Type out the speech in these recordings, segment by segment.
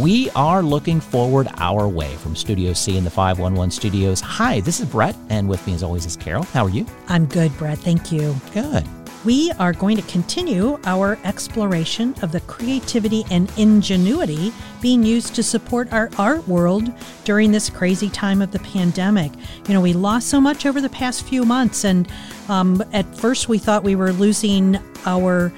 we are looking forward our way from Studio C in the 511 studios. Hi, this is Brett, and with me as always is Carol. How are you? I'm good, Brett. Thank you. Good. We are going to continue our exploration of the creativity and ingenuity being used to support our art world during this crazy time of the pandemic. You know, we lost so much over the past few months, and um, at first we thought we were losing our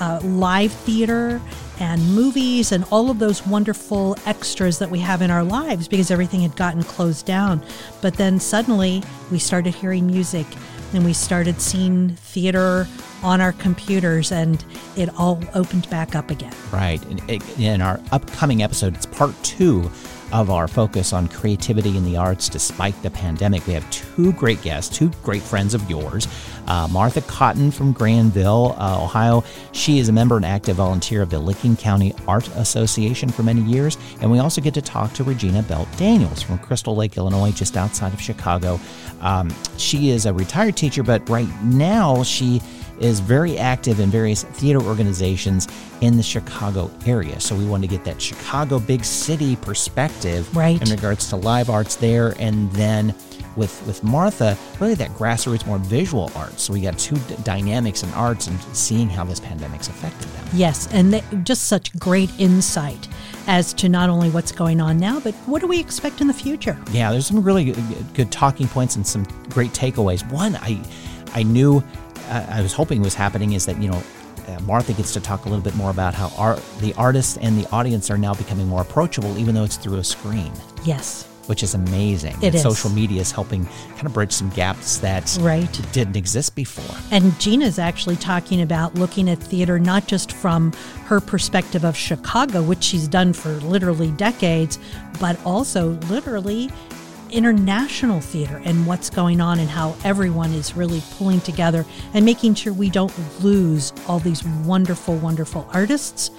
uh, live theater and movies and all of those wonderful extras that we have in our lives because everything had gotten closed down. But then suddenly we started hearing music and we started seeing theater on our computers and it all opened back up again. Right. And in our upcoming episode, it's part two of our focus on creativity in the arts despite the pandemic. We have two great guests, two great friends of yours. Uh, Martha Cotton from Granville, uh, Ohio. She is a member and active volunteer of the Licking County Art Association for many years. And we also get to talk to Regina Belt Daniels from Crystal Lake, Illinois, just outside of Chicago. Um, she is a retired teacher, but right now she is very active in various theater organizations in the Chicago area. So we want to get that Chicago big city perspective right. in regards to live arts there. And then with, with Martha, really that grassroots, more visual arts. So we got two d- dynamics in arts and seeing how this pandemic's affected them. Yes, and they, just such great insight as to not only what's going on now, but what do we expect in the future? Yeah, there's some really good, good talking points and some great takeaways. One, I I knew I was hoping was happening is that you know uh, Martha gets to talk a little bit more about how art, the artist and the audience are now becoming more approachable, even though it's through a screen. Yes. Which is amazing. It is. Social media is helping kind of bridge some gaps that right. didn't exist before. And Gina's actually talking about looking at theater not just from her perspective of Chicago, which she's done for literally decades, but also literally international theater and what's going on and how everyone is really pulling together and making sure we don't lose all these wonderful, wonderful artists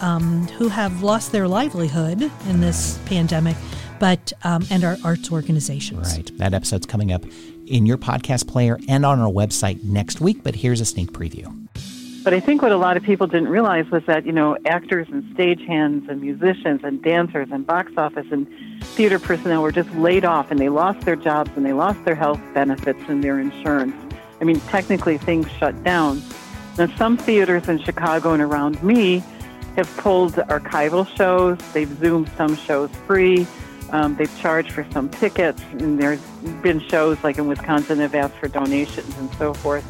um, who have lost their livelihood in this pandemic, but um, and our arts organizations. Right. That episode's coming up in your podcast player and on our website next week. But here's a sneak preview. But I think what a lot of people didn't realize was that, you know, actors and stagehands and musicians and dancers and box office and theater personnel were just laid off and they lost their jobs and they lost their health benefits and their insurance. I mean, technically things shut down. Now, some theaters in Chicago and around me have pulled archival shows. They've Zoomed some shows free. Um, they've charged for some tickets. And there's been shows like in Wisconsin have asked for donations and so forth.